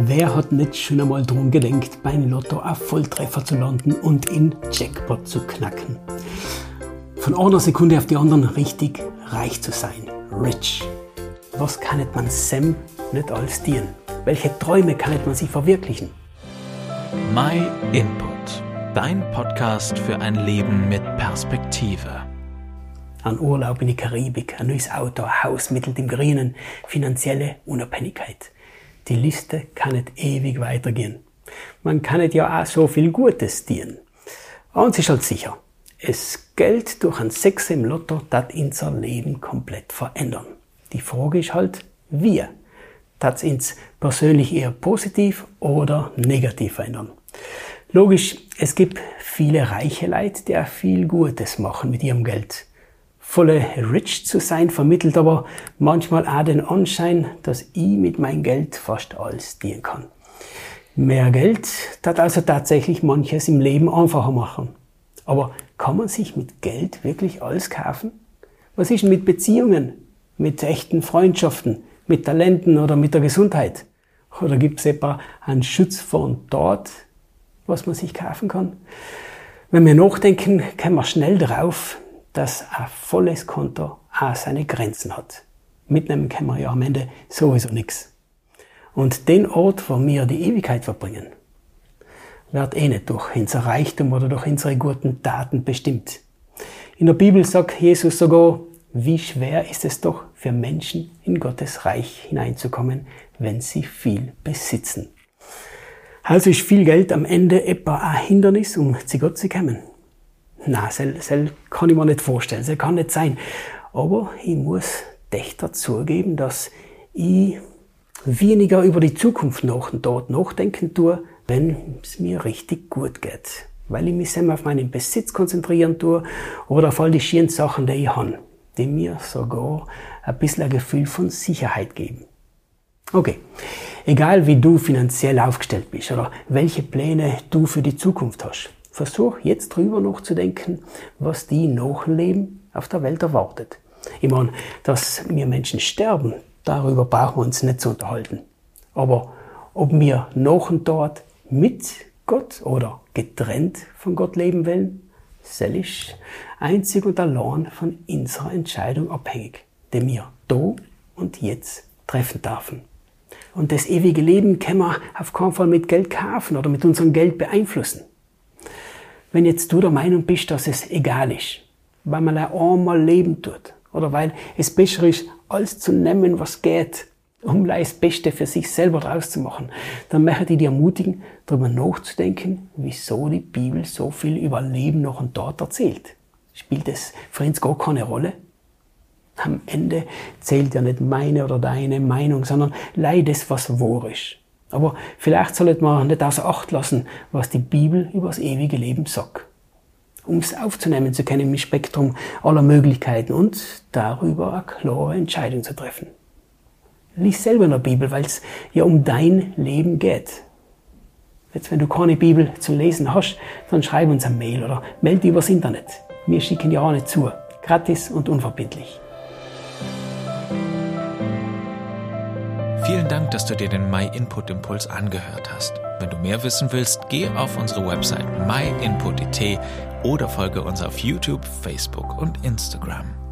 Wer hat nicht schon einmal drum gedenkt, beim Lotto auf Volltreffer zu landen und in Jackpot zu knacken? Von einer Sekunde auf die andere richtig reich zu sein. Rich. Was kann man Sam nicht alles dienen? Welche Träume kann man sich verwirklichen? My Input. Dein Podcast für ein Leben mit Perspektive. Ein Urlaub in die Karibik, ein neues Auto, ein Haus mittels dem Grünen, finanzielle Unabhängigkeit. Die Liste kann nicht ewig weitergehen. Man kann nicht ja auch so viel Gutes dienen. Eins ist halt sicher. Es Geld durch ein Sechs im Lotto, das unser Leben komplett verändern. Die Frage ist halt, wie? Das ins persönlich eher positiv oder negativ verändern. Logisch, es gibt viele reiche Leute, die auch viel Gutes machen mit ihrem Geld volle rich zu sein, vermittelt aber manchmal auch den Anschein, dass ich mit meinem Geld fast alles dienen kann. Mehr Geld hat also tatsächlich manches im Leben einfacher machen. Aber kann man sich mit Geld wirklich alles kaufen? Was ist denn mit Beziehungen, mit echten Freundschaften, mit Talenten oder mit der Gesundheit? Oder gibt es etwa einen Schutz von dort, was man sich kaufen kann? Wenn wir nachdenken, kommen wir schnell drauf, dass ein volles Konto auch seine Grenzen hat. Mitnehmen können wir ja am Ende sowieso nichts. Und den Ort, wo wir die Ewigkeit verbringen, wird eh nicht durch unser Reichtum oder durch unsere guten Taten bestimmt. In der Bibel sagt Jesus sogar, wie schwer ist es doch für Menschen in Gottes Reich hineinzukommen, wenn sie viel besitzen. Also ist viel Geld am Ende etwa ein Hindernis, um zu Gott zu kommen. Na, das kann ich mir nicht vorstellen, das kann nicht sein. Aber ich muss echt zugeben, dass ich weniger über die Zukunft nach und dort nachdenken tue, wenn es mir richtig gut geht. Weil ich mich selber auf meinen Besitz konzentrieren tue oder auf all die schönen Sachen, die ich habe, die mir sogar ein bisschen ein Gefühl von Sicherheit geben. Okay, egal wie du finanziell aufgestellt bist oder welche Pläne du für die Zukunft hast, versuch jetzt drüber nachzudenken, was die Nachleben auf der Welt erwartet. Ich meine, dass wir Menschen sterben, darüber brauchen wir uns nicht zu unterhalten. Aber ob wir noch und dort mit Gott oder getrennt von Gott leben wollen, das ist einzig und allein von unserer Entscheidung abhängig, die wir da und jetzt treffen dürfen. Und das ewige Leben können wir auf keinen Fall mit Geld kaufen oder mit unserem Geld beeinflussen wenn jetzt du der Meinung bist, dass es egal ist, weil man einmal leben tut oder weil es besser ist, alles zu nehmen, was geht, um das Beste für sich selber draus zu machen, dann möchte ich dich ermutigen, darüber nachzudenken, wieso die Bibel so viel über Leben noch und dort erzählt. Spielt es für uns gar keine Rolle? Am Ende zählt ja nicht meine oder deine Meinung, sondern leides, was wahr ist. Aber vielleicht sollte man nicht außer Acht lassen, was die Bibel über das ewige Leben sagt. Um es aufzunehmen zu können im Spektrum aller Möglichkeiten und darüber eine klare Entscheidung zu treffen. Lies selber in der Bibel, weil es ja um dein Leben geht. Jetzt, wenn du keine Bibel zu lesen hast, dann schreib uns ein Mail oder melde dich übers Internet. Wir schicken ja auch nicht zu. Gratis und unverbindlich. Vielen Dank, dass du dir den My Input Impuls angehört hast. Wenn du mehr wissen willst, geh auf unsere Website myinput.it oder folge uns auf YouTube, Facebook und Instagram.